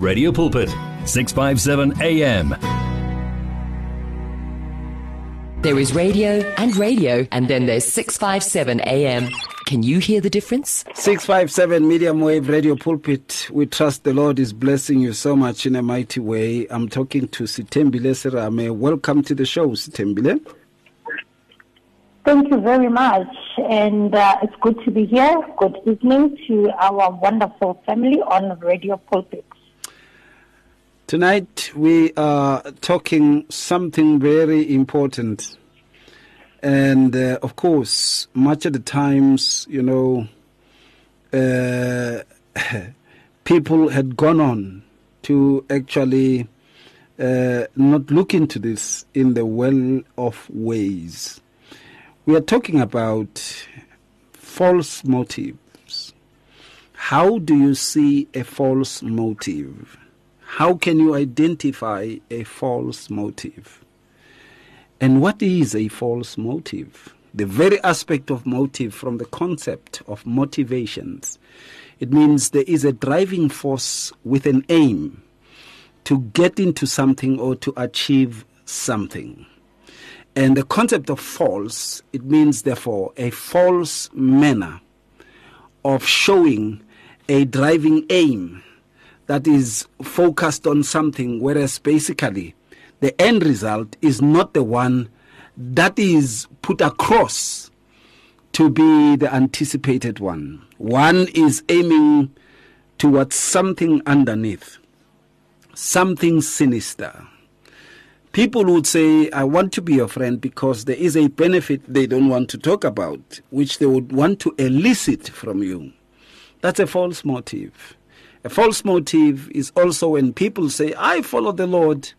Radio Pulpit, 657 AM. There is radio and radio, and then there's 657 AM. Can you hear the difference? 657 Medium Wave Radio Pulpit. We trust the Lord is blessing you so much in a mighty way. I'm talking to Sthembile Serame. Welcome to the show, Sthembile. Thank you very much. And uh, it's good to be here. Good evening to our wonderful family on Radio Pulpit. Tonight we are talking something very important. And uh, of course, much of the times, you know, uh, people had gone on to actually uh, not look into this in the well of ways. We are talking about false motives. How do you see a false motive? How can you identify a false motive? And what is a false motive? The very aspect of motive from the concept of motivations. It means there is a driving force with an aim to get into something or to achieve something. And the concept of false, it means therefore a false manner of showing a driving aim that is focused on something, whereas basically the end result is not the one that is put across to be the anticipated one. One is aiming towards something underneath, something sinister. People would say, I want to be your friend because there is a benefit they don't want to talk about, which they would want to elicit from you. That's a false motive. A false motive is also when people say, I follow the Lord,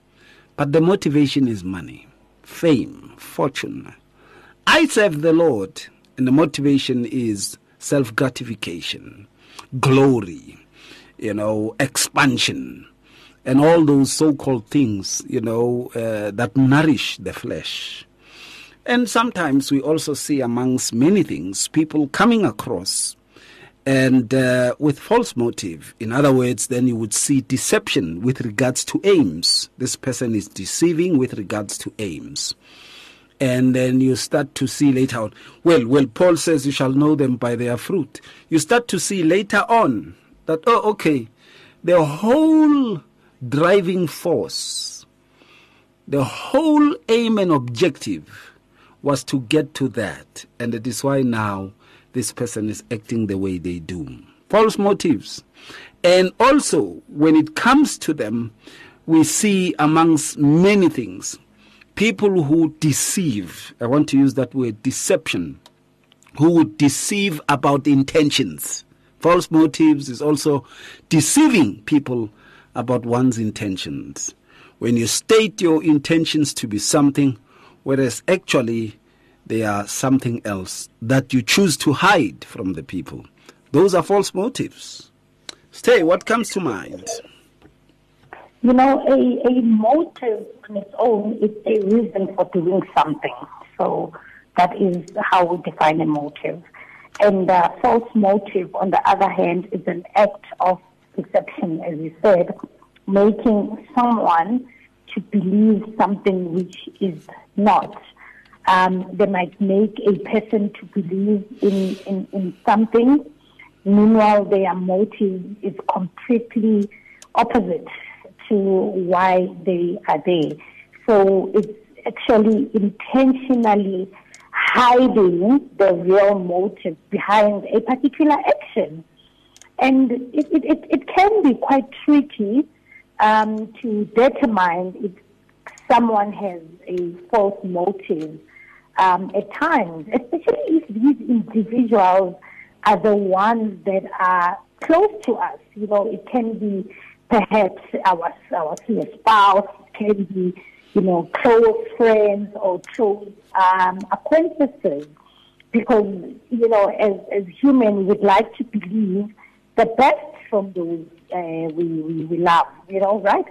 but the motivation is money, fame, fortune. I serve the Lord, and the motivation is self gratification, glory, you know, expansion, and all those so called things, you know, uh, that nourish the flesh. And sometimes we also see amongst many things people coming across and uh, with false motive. In other words, then you would see deception with regards to aims. This person is deceiving with regards to aims. And then you start to see later on, well, well, Paul says you shall know them by their fruit. You start to see later on that, oh, okay, the whole driving force, the whole aim and objective was to get to that. And it is why now this person is acting the way they do. False motives. And also, when it comes to them, we see amongst many things people who deceive. I want to use that word deception, who would deceive about intentions. False motives is also deceiving people about one's intentions. When you state your intentions to be something, whereas actually they are something else that you choose to hide from the people. Those are false motives. Stay, what comes to mind? You know, a, a motive on its own is a reason for doing something. So that is how we define a motive. And uh, false motive, on the other hand, is an act of deception, as you said, making someone to believe something which is not um, they might make a person to believe in, in, in something. Meanwhile, their motive is completely opposite to why they are there. So it's actually intentionally hiding the real motive behind a particular action. And it, it, it, it can be quite tricky um, to determine if someone has a false motive um, at times, especially if these individuals are the ones that are close to us. You know, it can be perhaps our our spouse, it can be you know close friends or close um, acquaintances, because you know as as humans we'd like to believe the best from those uh, we, we we love. You know, right?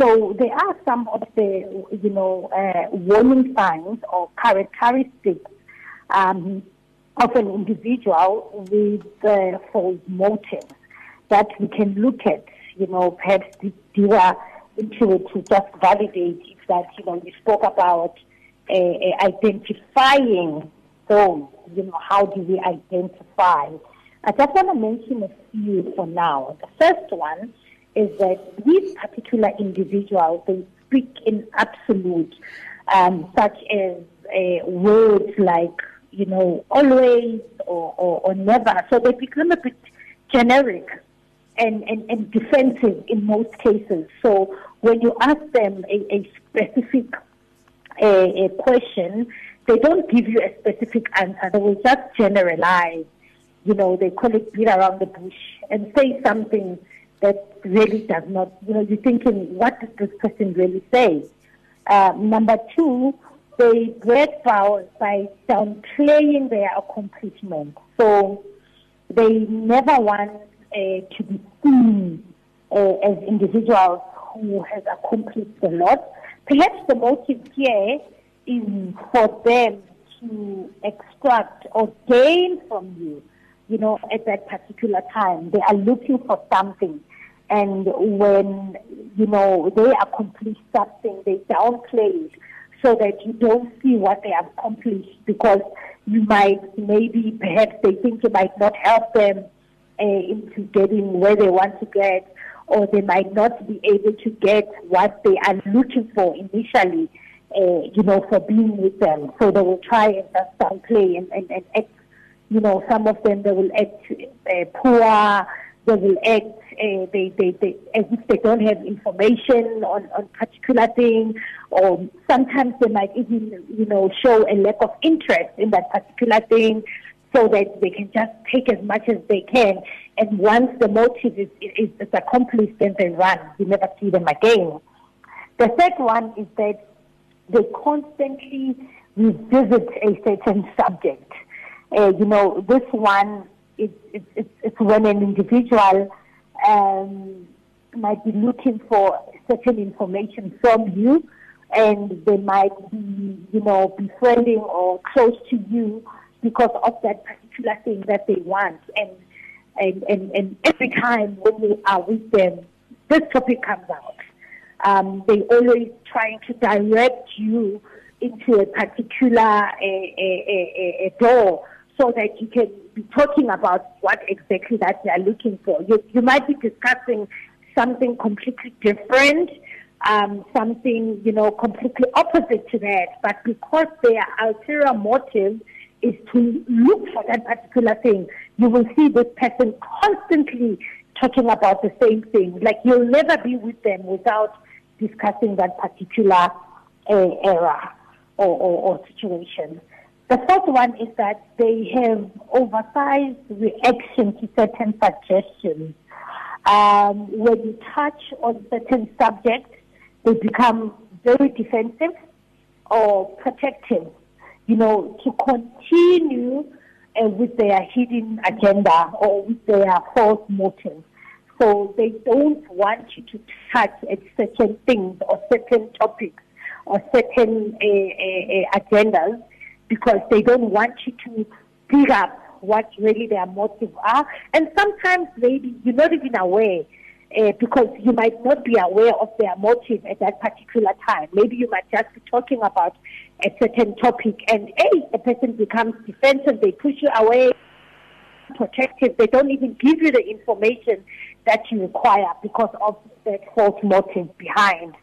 So there are some of the, you know, uh, warning signs or characteristics um, of an individual with uh, false motives that we can look at, you know, perhaps deeper into it to just validate if that, you know, you spoke about uh, uh, identifying those, you know, how do we identify? I just want to mention a few for now. The first one is that these particular individuals, they speak in absolute, um, such as uh, words like, you know, always or, or, or never. So they become a bit generic and, and, and defensive in most cases. So when you ask them a, a specific a, question, they don't give you a specific answer. They will just generalize. You know, they call it beat around the bush and say something that really does not, you know, you're thinking, what does this person really say? Uh, number two, they break vows by downplaying their accomplishment. So they never want uh, to be seen uh, as individuals who has accomplished a lot. Perhaps the motive here is for them to extract or gain from you, you know, at that particular time. They are looking for something. And when, you know, they accomplish something, they downplay it so that you don't see what they have accomplished because you might, maybe, perhaps they think it might not help them uh, into getting where they want to get or they might not be able to get what they are looking for initially, uh, you know, for being with them. So they will try and just downplay and, and, and act, you know, some of them they will act uh, poor, they will act uh, they, they, they, as if they don't have information on, on particular thing, or sometimes they might even, you know, show a lack of interest in that particular thing so that they can just take as much as they can. And once the motive is, is, is accomplished, then they run. You never see them again. The third one is that they constantly revisit a certain subject. Uh, you know, this one is it's, it's when an individual um, might be looking for certain information from you, and they might be, you know, befriending or close to you because of that particular thing that they want. And and, and, and every time when you are with them, this topic comes out. Um, they always trying to direct you into a particular a, a, a, a door so that you can be talking about what exactly that they are looking for. You, you might be discussing something completely different, um, something, you know, completely opposite to that, but because their ulterior motive is to look for that particular thing, you will see this person constantly talking about the same thing. Like you'll never be with them without discussing that particular uh, era or, or, or situation. The fourth one is that they have oversized reaction to certain suggestions. Um, when you touch on certain subjects, they become very defensive or protective, you know, to continue uh, with their hidden agenda or with their false motives. So they don't want you to touch at certain things or certain topics or certain uh, uh, agendas because they don't want you to pick up what really their motives are. And sometimes maybe you're not even aware uh, because you might not be aware of their motive at that particular time. Maybe you might just be talking about a certain topic and hey, a person becomes defensive, they push you away, protective, they don't even give you the information that you require because of that false motive behind.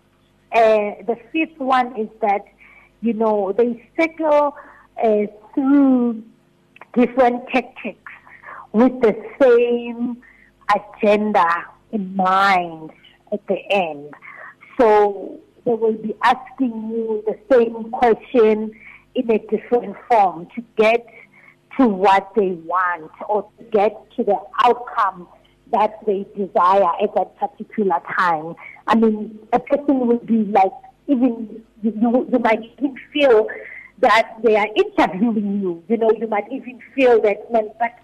Uh, the fifth one is that, you know, they settle uh, through different tactics with the same agenda in mind at the end. So they will be asking you the same question in a different form to get to what they want or to get to the outcome that they desire at that particular time. I mean, a person will be like, even you, you might even feel that they are interviewing you. You know, you might even feel that, man, but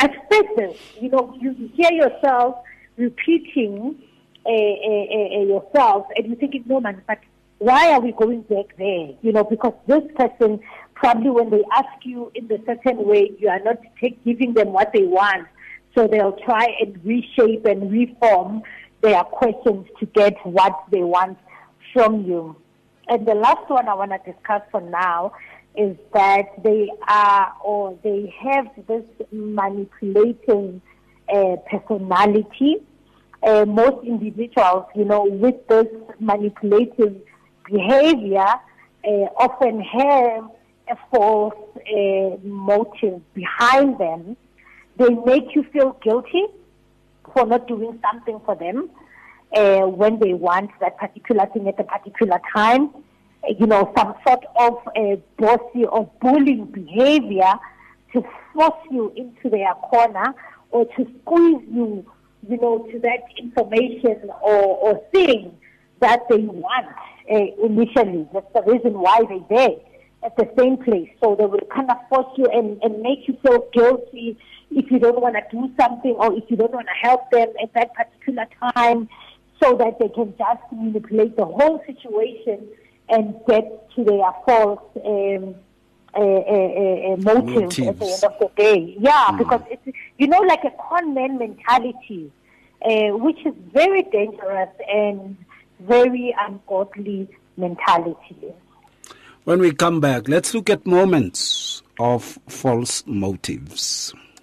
at first, you know, you hear yourself repeating uh, uh, uh, yourself and you think, no, man, but why are we going back there? You know, because this person, probably when they ask you in a certain way, you are not take, giving them what they want. So they'll try and reshape and reform their questions to get what they want from you. And the last one I want to discuss for now is that they are or they have this manipulating uh, personality. Uh, most individuals, you know, with this manipulative behavior, uh, often have a false uh, motive behind them. They make you feel guilty for not doing something for them uh, when they want that particular thing at a particular time. Uh, you know, some sort of uh, bossy or bullying behavior to force you into their corner or to squeeze you, you know, to that information or, or thing that they want uh, initially. That's the reason why they're there at the same place. So they will kind of force you and, and make you feel guilty if you don't want to do something or if you don't want to help them at that particular time so that they can just manipulate the whole situation and get to their false um, uh, uh, uh, motives, at the end of the day. Yeah, mm. because it's, you know, like a con man mentality, uh, which is very dangerous and very ungodly mentality. When we come back, let's look at moments of false motives.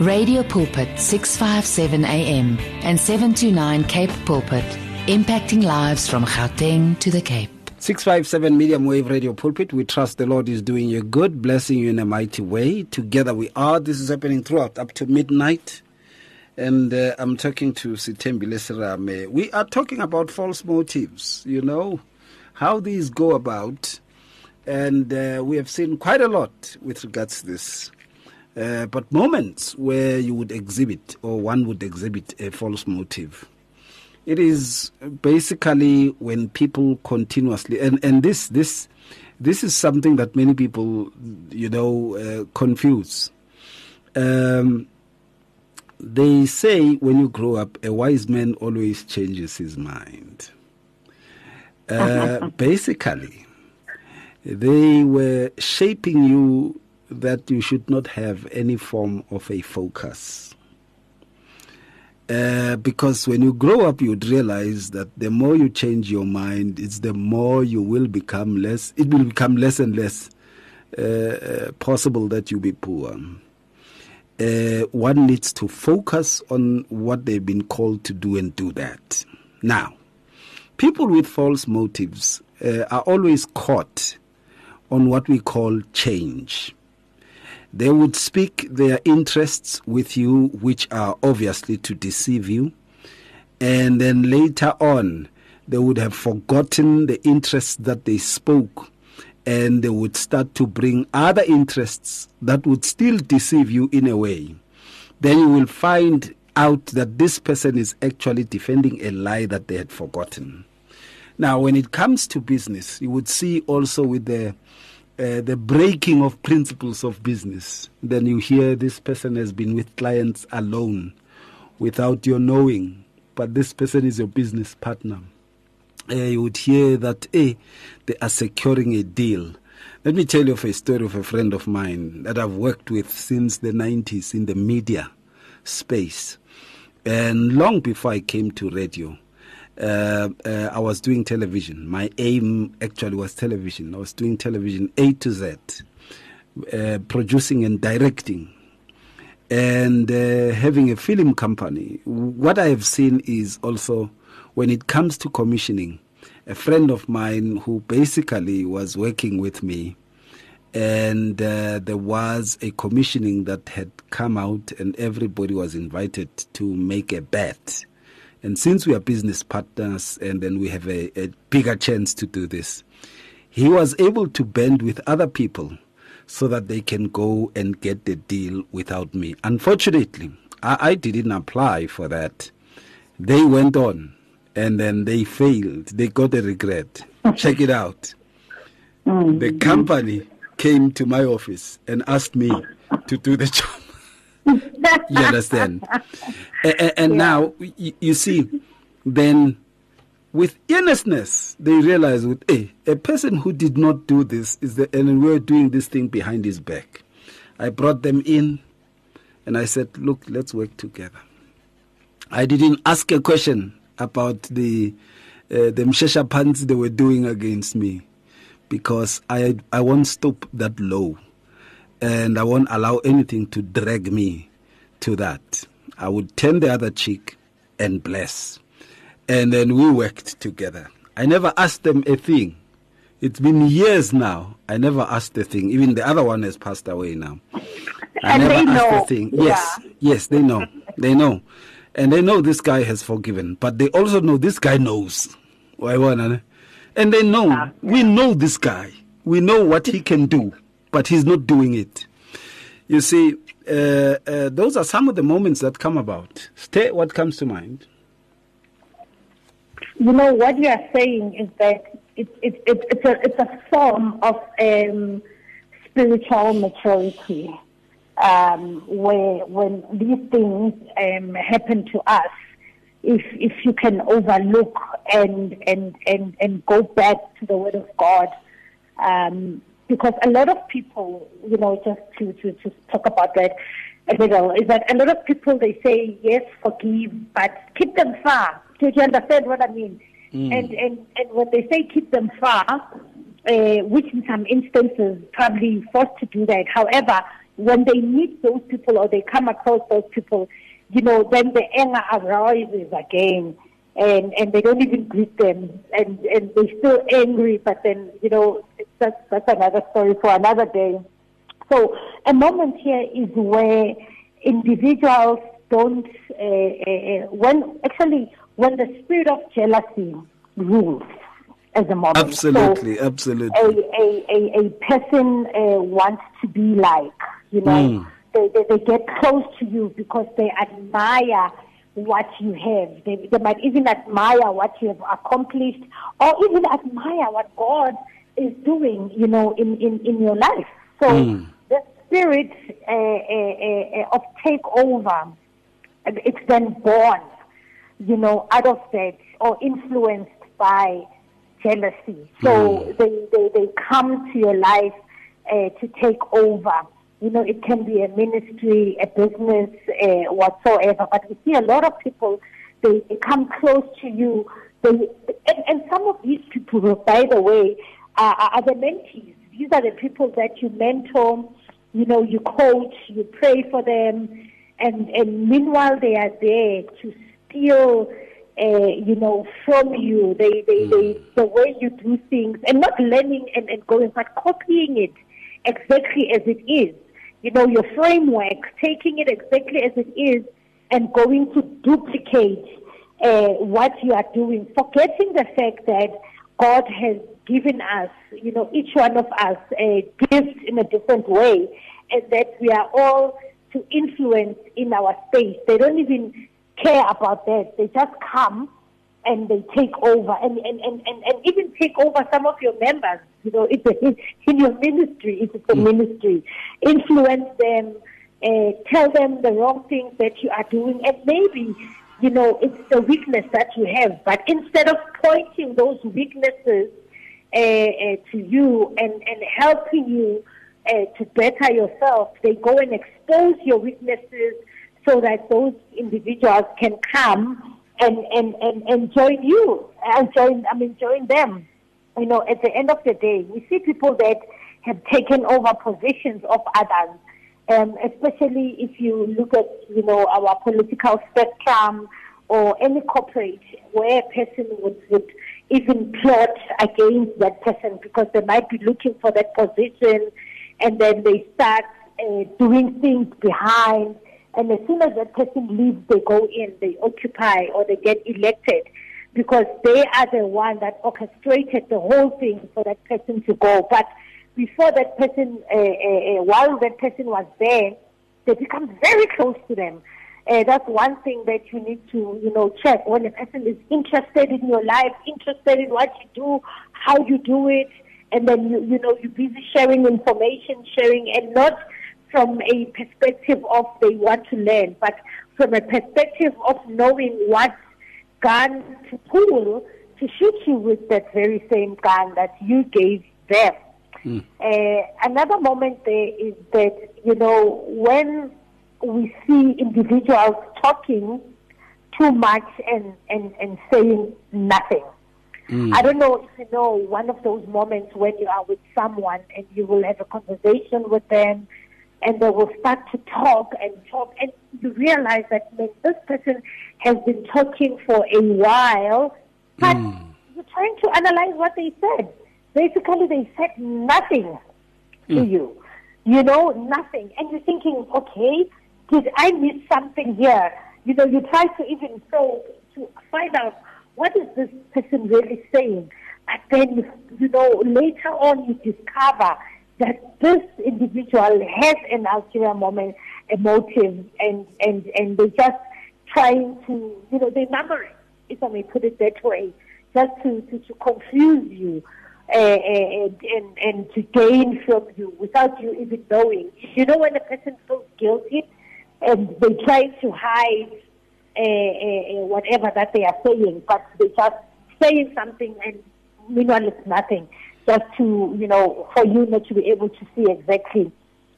Radio Pulpit 657 AM and 729 Cape Pulpit, impacting lives from Gauteng to the Cape. 657 medium wave radio pulpit. We trust the Lord is doing you good, blessing you in a mighty way. Together we are. This is happening throughout up to midnight. And uh, I'm talking to Sthembile Serame. We are talking about false motives, you know, how these go about and uh, we have seen quite a lot with regards to this. Uh, but moments where you would exhibit or one would exhibit a false motive. It is basically when people continuously and, and this this this is something that many people you know uh, confuse. Um, they say when you grow up, a wise man always changes his mind. Uh, basically, they were shaping you that you should not have any form of a focus. Uh, because when you grow up, you'd realize that the more you change your mind, it's the more you will become less, it will become less and less uh, uh possible that you be poor. Uh, one needs to focus on what they've been called to do and do that. Now, people with false motives uh, are always caught on what we call change. They would speak their interests with you, which are obviously to deceive you, and then later on, they would have forgotten the interests that they spoke and they would start to bring other interests that would still deceive you in a way. Then you will find out that this person is actually defending a lie that they had forgotten. Now, when it comes to business, you would see also with the uh, the breaking of principles of business. Then you hear this person has been with clients alone without your knowing, but this person is your business partner. Uh, you would hear that eh, they are securing a deal. Let me tell you of a story of a friend of mine that I've worked with since the 90s in the media space. And long before I came to radio, uh, uh, I was doing television. My aim actually was television. I was doing television A to Z, uh, producing and directing, and uh, having a film company. What I have seen is also when it comes to commissioning, a friend of mine who basically was working with me. And uh, there was a commissioning that had come out, and everybody was invited to make a bet and since we are business partners and then we have a, a bigger chance to do this, he was able to bend with other people so that they can go and get the deal without me. Unfortunately, I, I didn't apply for that. They went on and then they failed. They got a regret. Check it out. Mm. The company came to my office and asked me to do the job. You understand? A- a- and now, y- you see, then with earnestness, they realize with hey, a person who did not do this is the, and we're doing this thing behind his back. I brought them in and I said, look, let's work together. I didn't ask a question about the uh, the mshesha pants they were doing against me because I I won't stoop that low, and I won't allow anything to drag me to that. I would turn the other cheek and bless, and then we worked together. I never asked them a thing. It's been years now. I never asked a thing. Even the other one has passed away now. I And never they asked know. a thing. Yes, yes, they know. They know. And they know this guy has forgiven. But they also know this guy knows. Why And they know, we know this guy. We know what he can do, but he's not doing it. You see, uh, uh, those are some of the moments that come about. Stay, what comes to mind? You know what you are saying is that it's it's it's it's a it's a form of um, spiritual maturity, um, where when these things um, happen to us, if if you can overlook and and and and go back to the Word of God, um, because a lot of people, you know, just to to to talk about that a little, is that a lot of people they say yes, forgive, but keep them far. Do you understand what I mean? And and and when they say keep them far, uh, which in some instances probably forced to do that. However, when they meet those people or they come across those people, you know, then the anger arises again, and and they don't even greet them, and and they're still angry. But then you know, that's that's another story for another day. So a moment here is where individuals don't, uh, uh, uh, when actually when the spirit of jealousy rules as a moment. Absolutely, So absolutely. a, a, a, a person uh, wants to be like, you know, they, they, they get close to you because they admire what you have. They, they might even admire what you have accomplished or even admire what God is doing, you know, in, in, in your life. So the spirit uh, uh, uh, of takeover, it's then born, you know, out of that or influenced by jealousy. So they, they, they come to your life uh, to take over. You know, it can be a ministry, a business, uh, whatsoever. But we see a lot of people, they, they come close to you. They, and, and some of these people, by the way, are, are the mentees. These are the people that you mentor, you know, you coach, you pray for them. And, and meanwhile, they are there to steal uh, you know, from you, they, they, they, the way you do things, and not learning and, and going, but copying it exactly as it is. You know, your framework, taking it exactly as it is, and going to duplicate uh, what you are doing, forgetting the fact that God has given us, you know, each one of us a gift in a different way, and that we are all to influence in our space. They don't even care about that. They just come and they take over and, and, and, and, and even take over some of your members, you know, in, the, in your ministry, if it's a ministry. Influence them, uh, tell them the wrong things that you are doing, and maybe, you know, it's the weakness that you have. But instead of pointing those weaknesses uh, uh, to you and, and helping you uh, to better yourself, they go and expose your weaknesses so that those individuals can come and, and, and, and join you and join I mean join them. You know, at the end of the day, we see people that have taken over positions of others. Um, especially if you look at, you know, our political spectrum or any corporate where a person would, would even plot against that person because they might be looking for that position and then they start uh, doing things behind and as soon as that person leaves, they go in, they occupy, or they get elected because they are the one that orchestrated the whole thing for that person to go. But before that person, uh, uh, uh, while that person was there, they become very close to them. Uh, that's one thing that you need to, you know, check when a person is interested in your life, interested in what you do, how you do it, and then you, you know, you're busy sharing information, sharing, and not from a perspective of they want to learn, but from a perspective of knowing what gun to pull to shoot you with that very same gun that you gave them. Mm. Uh, another moment there is that, you know, when we see individuals talking too much and, and, and saying nothing. Mm. I don't know if you know one of those moments when you are with someone and you will have a conversation with them and they will start to talk and talk and you realize that man, this person has been talking for a while, but mm. you're trying to analyze what they said. Basically, they said nothing mm. to you. You know, nothing. And you're thinking, okay, did I miss something here? You know, you try to even so to find out what is this person really saying. But then, you know, later on you discover that this individual has an ulterior moment, a motive, and, and, and they're just trying to, you know, they number it, if I may put it that way, just to, to, to confuse you. Uh, and, and, and to gain from you without you even knowing. You know, when a person feels guilty, and they try to hide uh, uh, whatever that they are saying, but they just saying something and meanwhile it's nothing, just to you know for you not to be able to see exactly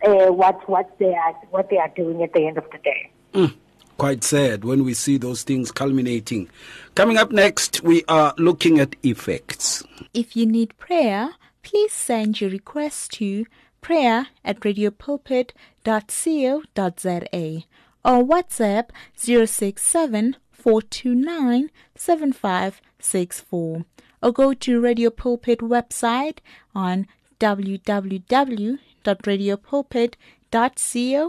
uh, what what they are what they are doing at the end of the day. Mm, quite sad when we see those things culminating. Coming up next, we are looking at effects. If you need prayer, please send your request to prayer at radiopulpit.co.za or WhatsApp 067 429 7564 or go to Radio Pulpit website on www.radiopulpit.co.za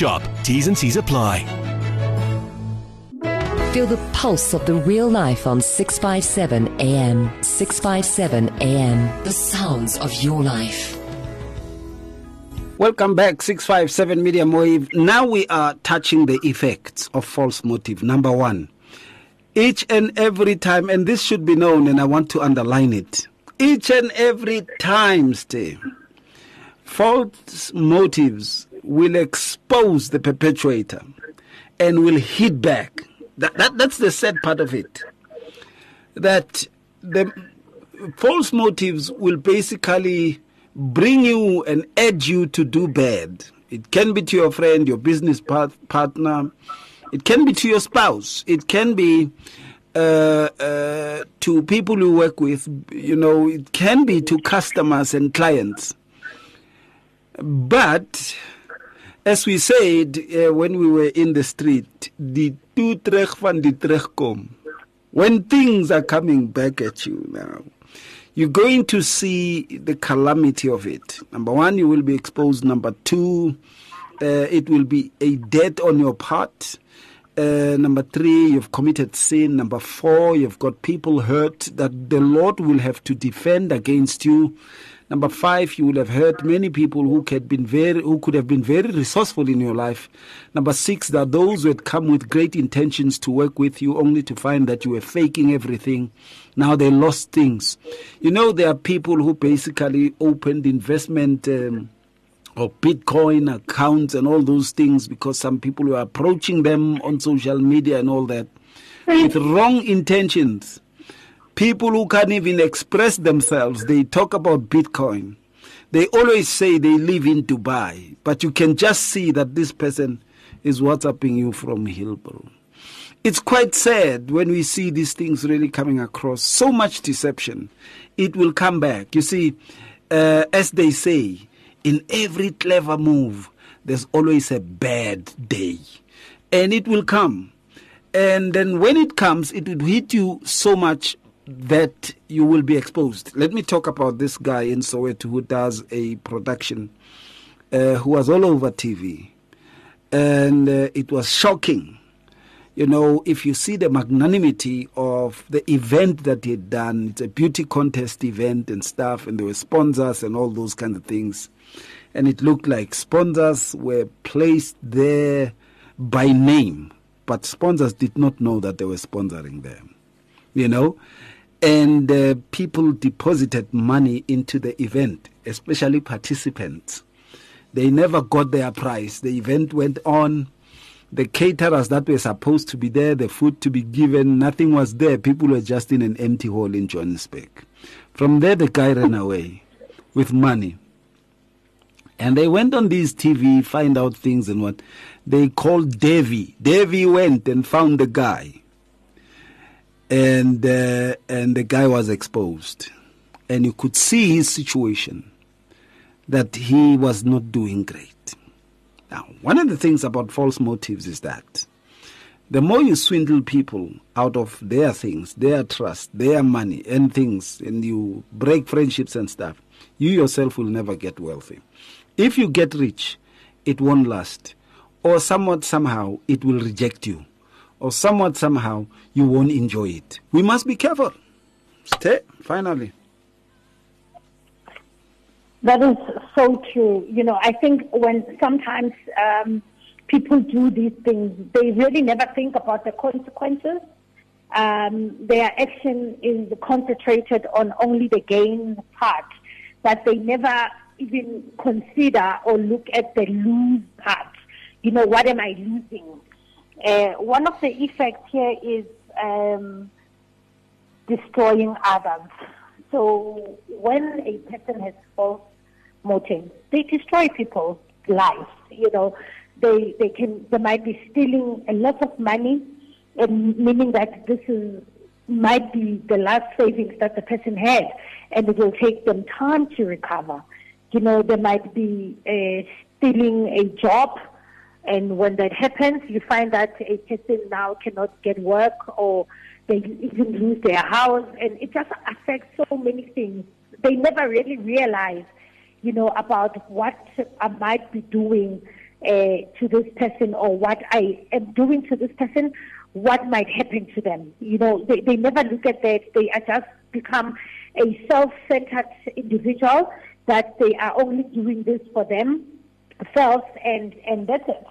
shop. T's and C's apply. Feel the pulse of the real life on 657 AM. 657 AM. The sounds of your life. Welcome back, 657 Media Wave. Now we are touching the effects of false motive. Number one, each and every time, and this should be known, and I want to underline it. Each and every time, stay. False motives will expose the perpetrator and will hit back. That, that, that's the sad part of it. That the false motives will basically bring you and urge you to do bad. It can be to your friend, your business part- partner. It can be to your spouse. It can be uh, uh, to people you work with. You know, it can be to customers and clients. But as we said uh, when we were in the street, the two trek van die terugkom. When things are coming back at you now, you're going to see the calamity of it. Number one, you will be exposed. Number two, uh, it will be a debt on your part. Uh, number three, you've committed sin. Number four, you've got people hurt that the Lord will have to defend against you. Number five, you will have heard many people who had been very, who could have been very resourceful in your life. Number six, there are those who had come with great intentions to work with you, only to find that you were faking everything. Now they lost things. You know, there are people who basically opened investment. Um, or Bitcoin accounts and all those things because some people were approaching them on social media and all that with wrong intentions people who can't even express themselves, they talk about Bitcoin. They always say they live in Dubai, but you can just see that this person is WhatsApping you from Hillbrow. It's quite sad when we see these things really coming across. So much deception. It will come back. You see, uh, as they say, in every clever move, there's always a bad day. and it will come. And then when it comes, it will hit you so much that you will be exposed. Let me talk about this guy in Soweto who does a production, uh, who was all over TV. And uh, it was shocking. You know, if you see the magnanimity of the event that he had done, it's a beauty contest event and stuff, and there were sponsors and all those kind of things. And it looked like sponsors were placed there by name, but sponsors did not know that they were sponsoring them. You know? And uh, people deposited money into the event, especially participants. They never got their prize. The event went on. The caterers that were supposed to be there, the food to be given, nothing was there. People were just in an empty hall in Johannesburg. From there, the guy ran away with money. And they went on these TV, find out things and what. They called Davy. Davy went and found the guy and uh, and the guy was exposed, and you could see his situation that he was not doing great. Now, one of the things about false motives is that the more you swindle people out of their things, their trust, their money, and things, and you break friendships and stuff, you yourself will never get wealthy. If you get rich, it won't last, or somewhat somehow it will reject you or somewhat somehow you won't enjoy it. We must be careful. Stay, finally. That is so true. You know, I think when sometimes um, people do these things, they really never think about the consequences. Um, their action is concentrated on only the gain part, that they never even consider or look at the lose part. You know, what am I losing? Uh, one of the effects here is um, destroying others. So when a person has false motives, they destroy people's lives. You know, they they can they might be stealing a lot of money, and meaning that this is might be the last savings that the person had, and it will take them time to recover. You know, they might be uh, stealing a job and when that happens, you find that a person now cannot get work or they even lose their house. And it just affects so many things. They never really realize, you know, about what I might be doing uh, to this person or what I am doing to this person, what might happen to them. You know, they, they never look at that. They are just become a self-centered individual that they are only doing this for them self and, and that's it.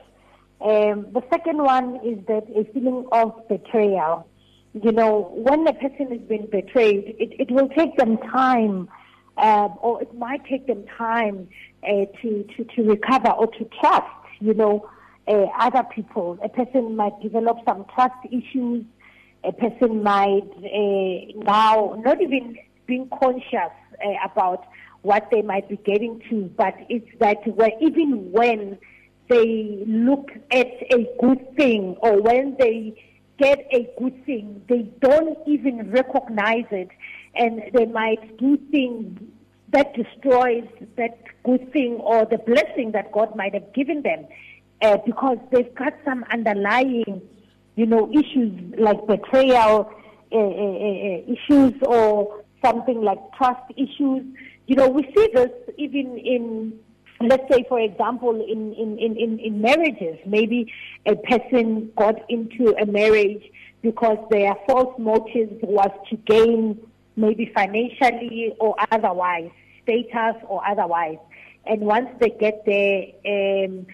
Um, the second one is that a feeling of betrayal. You know, when a person has been betrayed, it, it will take them time, uh, or it might take them time uh, to, to, to recover or to trust, you know, uh, other people. A person might develop some trust issues. A person might uh, now not even being conscious uh, about what they might be getting to, but it's that where even when they look at a good thing or when they get a good thing, they don't even recognize it. And they might do things that destroys that good thing or the blessing that God might have given them uh, because they've got some underlying, you know, issues like betrayal uh, uh, uh issues or something like trust issues you know, we see this even in, let's say, for example, in, in, in, in marriages. Maybe a person got into a marriage because their false motive was to gain maybe financially or otherwise, status or otherwise. And once they get there, um,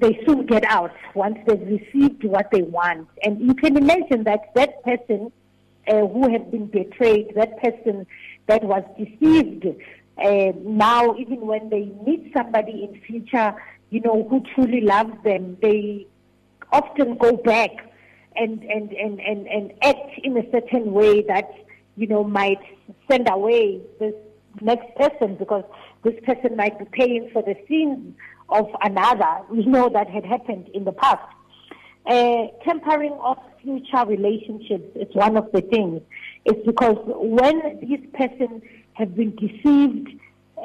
they soon get out once they've received what they want. And you can imagine that that person uh, who had been betrayed, that person that was deceived, uh, now even when they meet somebody in future, you know, who truly loves them, they often go back and, and, and, and, and act in a certain way that, you know, might send away this next person because this person might be paying for the sins of another, we know that had happened in the past. Uh, tempering of future relationships is one of the things. It's because when this person have been deceived.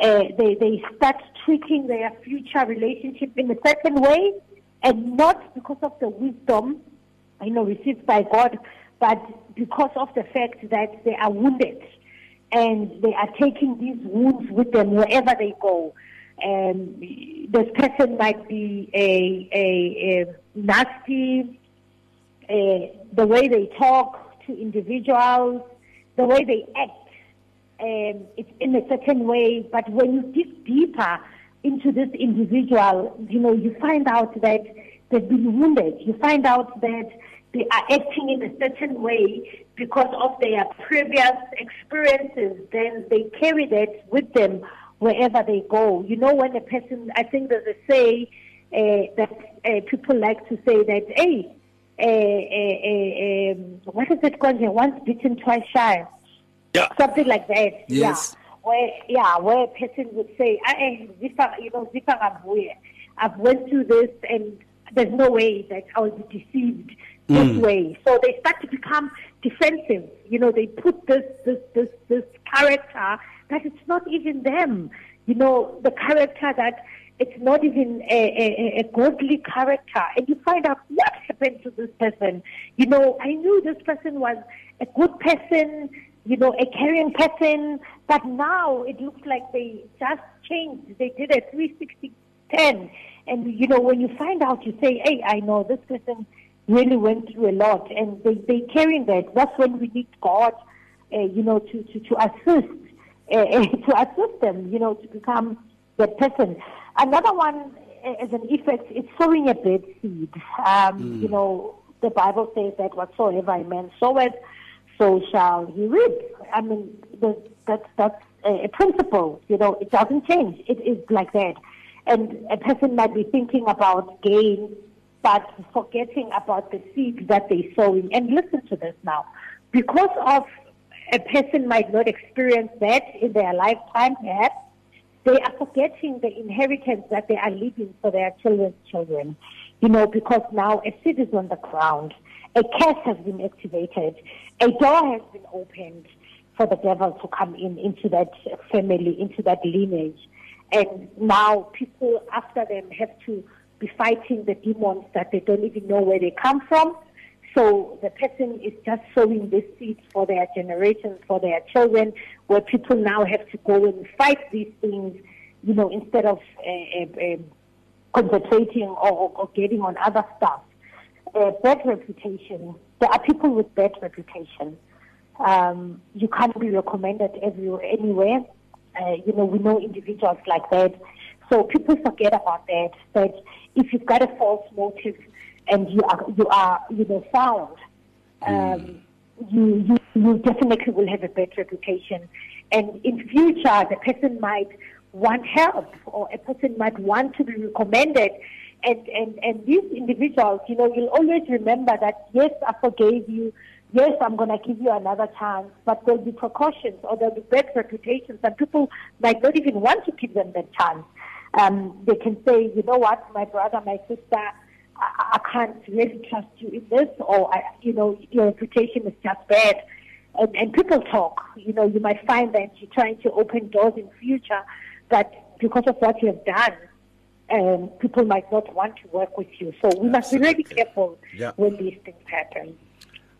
Uh, they, they start treating their future relationship in a certain way and not because of the wisdom, you know, received by God, but because of the fact that they are wounded and they are taking these wounds with them wherever they go. And this person might be a, a, a nasty, a, the way they talk to individuals, the way they act, um, it's in a certain way. But when you dig deeper into this individual, you know, you find out that they've been wounded. You find out that they are acting in a certain way because of their previous experiences. Then they carry that with them wherever they go. You know, when a person, I think there's a say uh, that uh, people like to say that, hey, uh, uh, um, what is it called? Once bitten, twice shy. Yeah. Something like that. Yes. Yeah. Where, yeah, where a person would say, I, I, you know, I've went through this and there's no way that I will be deceived this Mm. way. So they start to become defensive. You know, they put this this this this character that it's not even them. You know, the character that it's not even a, a, a godly character. And you find out what happened to this person. You know, I knew this person was a good person, you know, a caring person, but now it looks like they just changed. They did a 360 10. And, you know, when you find out, you say, hey, I know this person really went through a lot. And they, they carrying that. That's when we need God, uh, you know, to, to, to assist, uh, to assist them, you know, to become that person. Another one, uh, as an effect, is sowing a bad seed. Um, You know, the Bible says that whatsoever a man soweth, so shall he reap. I mean, the, that's, that's a, principle. You know, it doesn't change. It is like that. And a person might be thinking about gain, but forgetting about the seed that they're sowing. And listen to this now. Because of a person might not experience that in their lifetime, perhaps, they are forgetting the inheritance that they are leaving for their children's children. You know, because now a seed is on the ground, a curse has been activated, a door has been opened for the devil to come in into that family, into that lineage. And now people after them have to be fighting the demons that they don't even know where they come from. So the person is just sowing this seed for their generations, for their children, where people now have to go and fight these things, you know, instead of uh, uh, concentrating or, or, or getting on other stuff. Uh, bad reputation. There are people with bad reputation. Um, you can't be recommended everywhere, anywhere. Uh, you know, we know individuals like that. So people forget about that. That if you've got a false motive and you are, you are, you know, found, um, you, you, you definitely will have a bad reputation. And in future, the person might want help or a person might want to be recommended. And, and, and these individuals, you know, you'll always remember that, yes, I forgave you. Yes, I'm going to give you another chance, but there'll be precautions or there'll be bad reputations and people might not even want to give them that chance. Um, they can say, you know what, my brother, my sister, I, I can't really trust you in this, or I, you know, your reputation is just bad. And, and people talk. You know, you might find that you're trying to open doors in future, but because of what you have done, um, people might not want to work with you. So we must be really careful Yeah. when these things happen.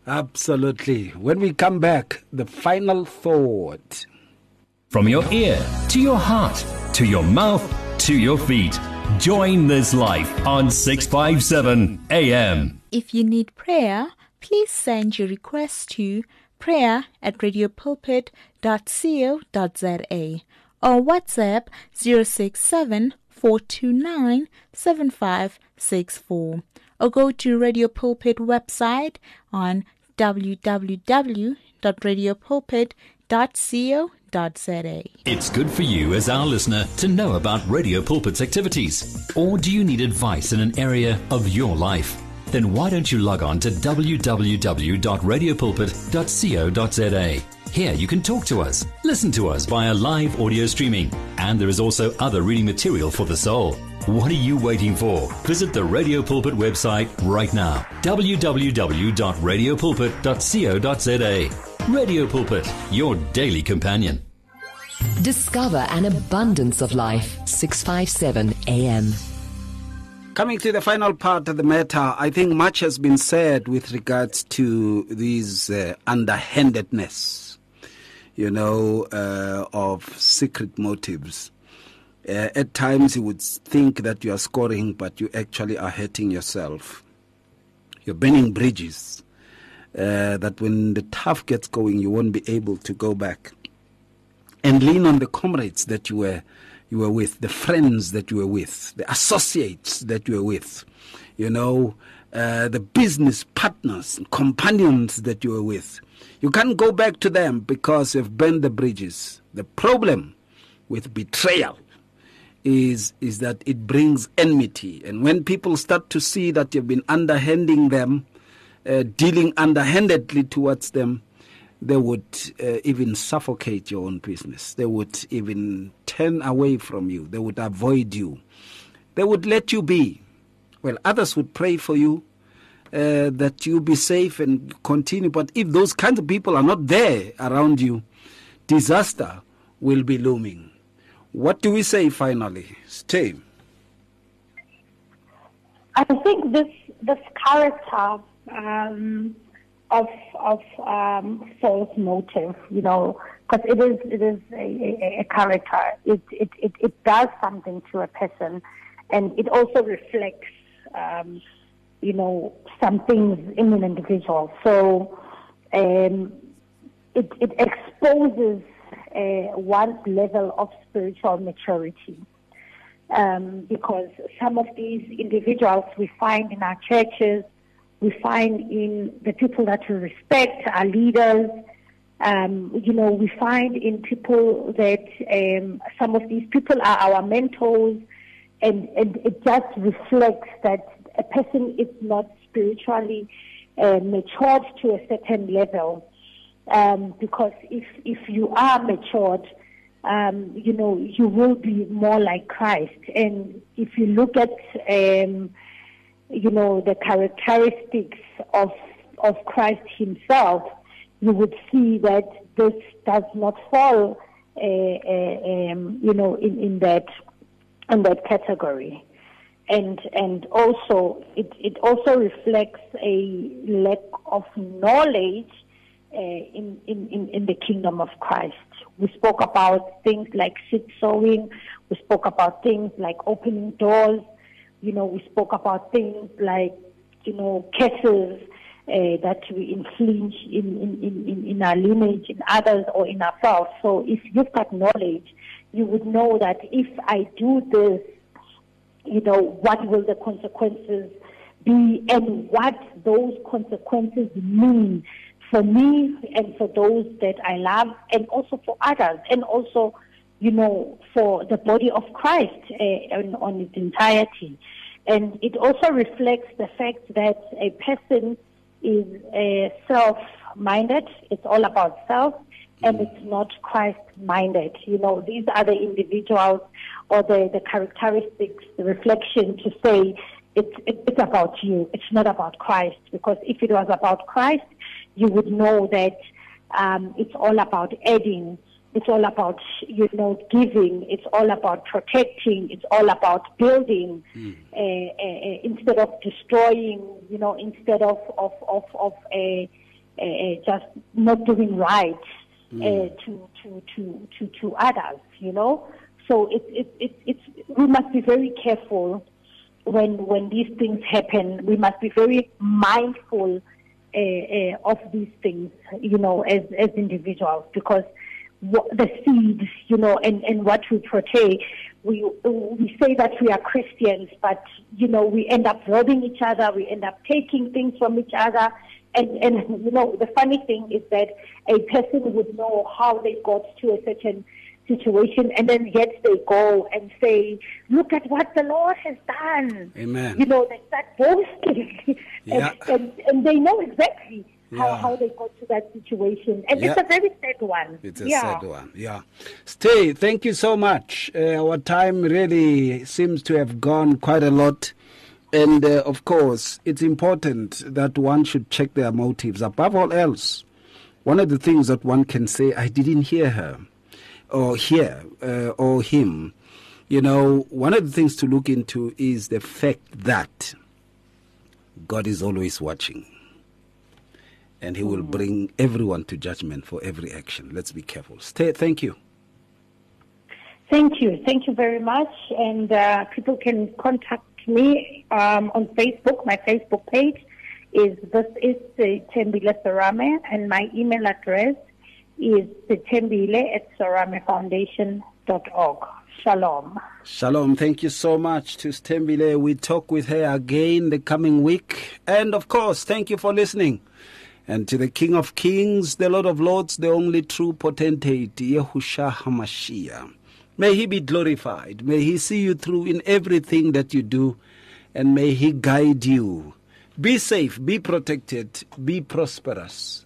Absolutely. When we come back, the final thought. From your ear to your heart to your mouth to your feet. Join this life on 657 AM. If you need prayer, please send your request to prayer at radiopulpit.co.za or WhatsApp 067 429 7564 or go to Radio Pulpit website on www.radiopulpit.co.za. It's good for you as our listener to know about Radio Pulpit's activities. Or do you need advice in an area of your life? Then why don't you log on to www.radiopulpit.co.za? Here you can talk to us, listen to us via live audio streaming, and there is also other reading material for the soul. What are you waiting for? Visit the Radio Pulpit website right now. www.radiopulpit.co.za. Radio Pulpit, your daily companion. Discover an abundance of life. 657 AM. Coming to the final part of the matter, I think much has been said with regards to these uh, underhandedness, you know, uh, of secret motives. Uh, at times, you would think that you are scoring, but you actually are hurting yourself. You're burning bridges. Uh, that when the tough gets going, you won't be able to go back and lean on the comrades that you were you were with, the friends that you were with, the associates that you were with, you know, uh, the business partners, companions that you were with. You can't go back to them because you've burned the bridges. The problem with betrayal is is that it brings enmity, and when people start to see that you've been underhanding them, uh, dealing underhandedly towards them, they would uh, even suffocate your own business. They would even turn away from you. They would avoid you. They would let you be. Well, others would pray for you uh, that you be safe and continue. But if those kinds of people are not there around you, disaster will be looming. What do we say finally? Stay. I think this this character um, of of um, false motive, you know, because it is it is a, a, a character. It, it it it does something to a person, and it also reflects, um, you know, some things in an individual. So, um, it it exposes uh, level of spiritual maturity. Um, because some of these individuals we find in our churches, we find in the people that we respect, our leaders. Um, you know, we find in people that um, some of these people are our mentors, and, and it just reflects that a person is not spiritually uh, matured to a certain level. Um, because if if you are matured, um, you know you will be more like Christ. And if you look at um, you know, the characteristics of, of Christ himself, you would see that this does not fall, uh, uh, um, you know, in, in that in that category, and and also it it also reflects a lack of knowledge uh, in, in in the kingdom of Christ. We spoke about things like seed sowing. We spoke about things like opening doors you know, we spoke about things like, you know, cases uh, that we infringe in, in, in, in our lineage, in others, or in ourselves. So if you've got knowledge, you would know that if I do this, you know, what will the consequences be and what those consequences mean for me and for those that I love and also for others and also you know, for the body of Christ uh, on, on its entirety. And it also reflects the fact that a person is uh, self-minded. It's all about self, and it's not Christ-minded. You know, these are the individuals or the, the characteristics, the reflection to say it's, it's about you. It's not about Christ. Because if it was about Christ, you would know that um, it's all about adding it's all about, you know, giving. It's all about protecting. It's all about building mm. uh, uh, instead of destroying, you know, instead of, of, of, of just not doing right mm. to, to, to, to, to others, you know. So it, it, it, it's, we must be very careful when, when these things happen. We must be very mindful uh, uh, of these things, you know, as, as individuals, because the seed, you know, and, and what we portray. We, we say that we are Christians, but, you know, we end up robbing each other, we end up taking things from each other. And, and, you know, the funny thing is that a person would know how they got to a certain situation and then yet they go and say, look at what the Lord has done. Amen. You know, they start boasting. Yeah. and, and, and they know exactly how, yeah. how they got to that situation. And yeah. it's a very sad one. It's a sad one, yeah. Stay, thank you so much. Uh, our time really seems to have gone quite a lot. And uh, of course, it's important that one should check their motives. Above all else, one of the things that one can say, I didn't hear her, or here uh, or him, You know, one of the things to look into is the fact that God is always watching. And he will bring everyone to judgment for every action. Let's be careful. Stay, thank you. Thank you. Thank you very much. And uh, people can contact me um, on Facebook. My Facebook page is this is uh, Sthembile Serame, and my email address is tembile at seramefoundation.org. Shalom. Shalom. Thank you so much to Sthembile. We talk with her again the coming week. And of course, thank you for listening. And to the King of Kings, the Lord of Lords, the only true potentate, Yehusha HaMashiach. May he be glorified. May he see you through in everything that you do. And may he guide you. Be safe, be protected, be prosperous,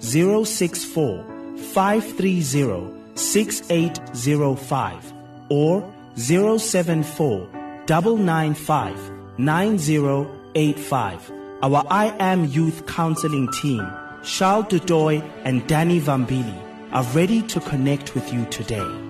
064 530 6805 or 074 995 9085. Our I Am Youth Counseling team, Charles Dudoy and Danny Vambili, are ready to connect with you today.